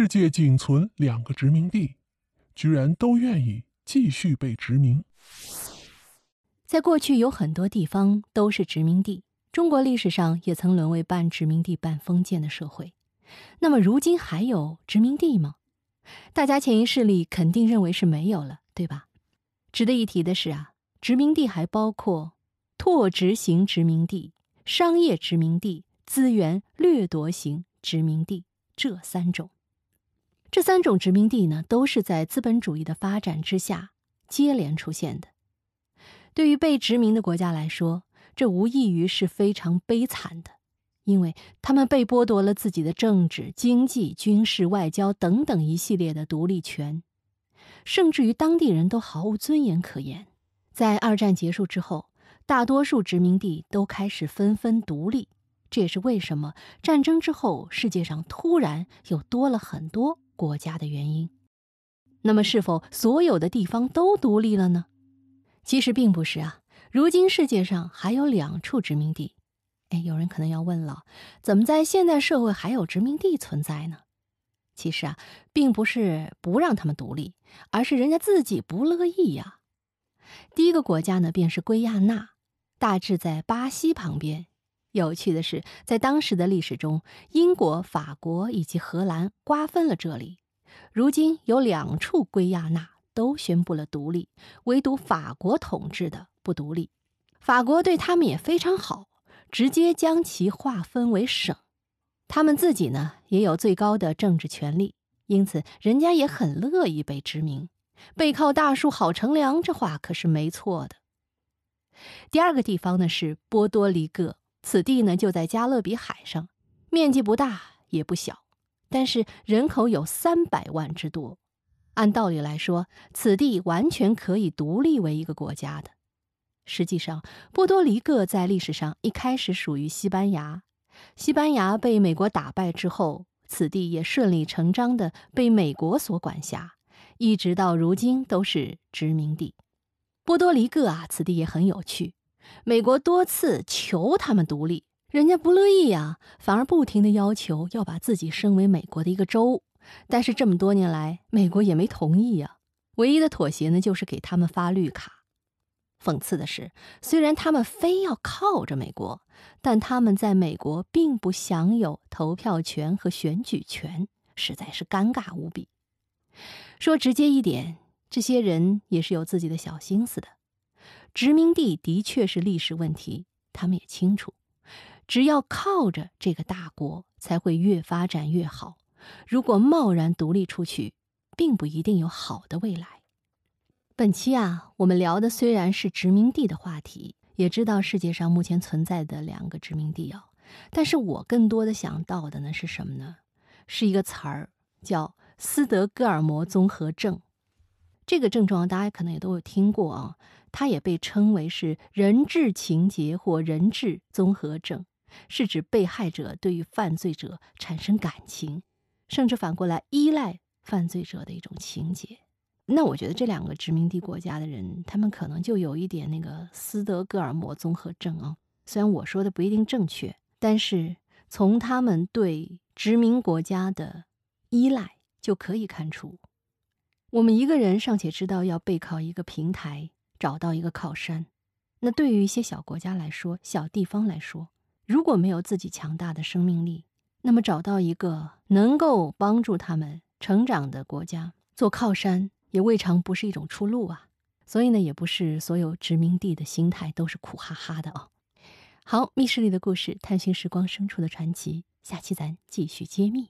世界仅存两个殖民地，居然都愿意继续被殖民。在过去，有很多地方都是殖民地，中国历史上也曾沦为半殖民地半封建的社会。那么，如今还有殖民地吗？大家潜意识里肯定认为是没有了，对吧？值得一提的是啊，殖民地还包括拓殖型殖民地、商业殖民地、资源掠夺型殖民地这三种。这三种殖民地呢，都是在资本主义的发展之下接连出现的。对于被殖民的国家来说，这无异于是非常悲惨的。因为他们被剥夺了自己的政治、经济、军事、外交等等一系列的独立权，甚至于当地人都毫无尊严可言。在二战结束之后，大多数殖民地都开始纷纷独立，这也是为什么战争之后世界上突然又多了很多国家的原因。那么，是否所有的地方都独立了呢？其实并不是啊。如今世界上还有两处殖民地。哎，有人可能要问了，怎么在现代社会还有殖民地存在呢？其实啊，并不是不让他们独立，而是人家自己不乐意呀。第一个国家呢，便是圭亚那，大致在巴西旁边。有趣的是，在当时的历史中，英国、法国以及荷兰瓜分了这里。如今有两处圭亚那都宣布了独立，唯独法国统治的不独立。法国对他们也非常好。直接将其划分为省，他们自己呢也有最高的政治权力，因此人家也很乐意被殖民。背靠大树好乘凉，这话可是没错的。第二个地方呢是波多黎各，此地呢就在加勒比海上，面积不大也不小，但是人口有三百万之多。按道理来说，此地完全可以独立为一个国家的。实际上，波多黎各在历史上一开始属于西班牙。西班牙被美国打败之后，此地也顺理成章的被美国所管辖，一直到如今都是殖民地。波多黎各啊，此地也很有趣。美国多次求他们独立，人家不乐意呀，反而不停的要求要把自己升为美国的一个州。但是这么多年来，美国也没同意呀。唯一的妥协呢，就是给他们发绿卡。讽刺的是，虽然他们非要靠着美国，但他们在美国并不享有投票权和选举权，实在是尴尬无比。说直接一点，这些人也是有自己的小心思的。殖民地的确是历史问题，他们也清楚，只要靠着这个大国，才会越发展越好。如果贸然独立出去，并不一定有好的未来。本期啊，我们聊的虽然是殖民地的话题，也知道世界上目前存在的两个殖民地哦，但是我更多的想到的呢是什么呢？是一个词儿，叫斯德哥尔摩综合症。这个症状大家可能也都有听过啊，它也被称为是人质情节或人质综合症，是指被害者对于犯罪者产生感情，甚至反过来依赖犯罪者的一种情节。那我觉得这两个殖民地国家的人，他们可能就有一点那个斯德哥尔摩综合症啊。虽然我说的不一定正确，但是从他们对殖民国家的依赖就可以看出，我们一个人尚且知道要背靠一个平台，找到一个靠山，那对于一些小国家来说，小地方来说，如果没有自己强大的生命力，那么找到一个能够帮助他们成长的国家做靠山。也未尝不是一种出路啊，所以呢，也不是所有殖民地的心态都是苦哈哈的哦。好，密室里的故事，探寻时光深处的传奇，下期咱继续揭秘。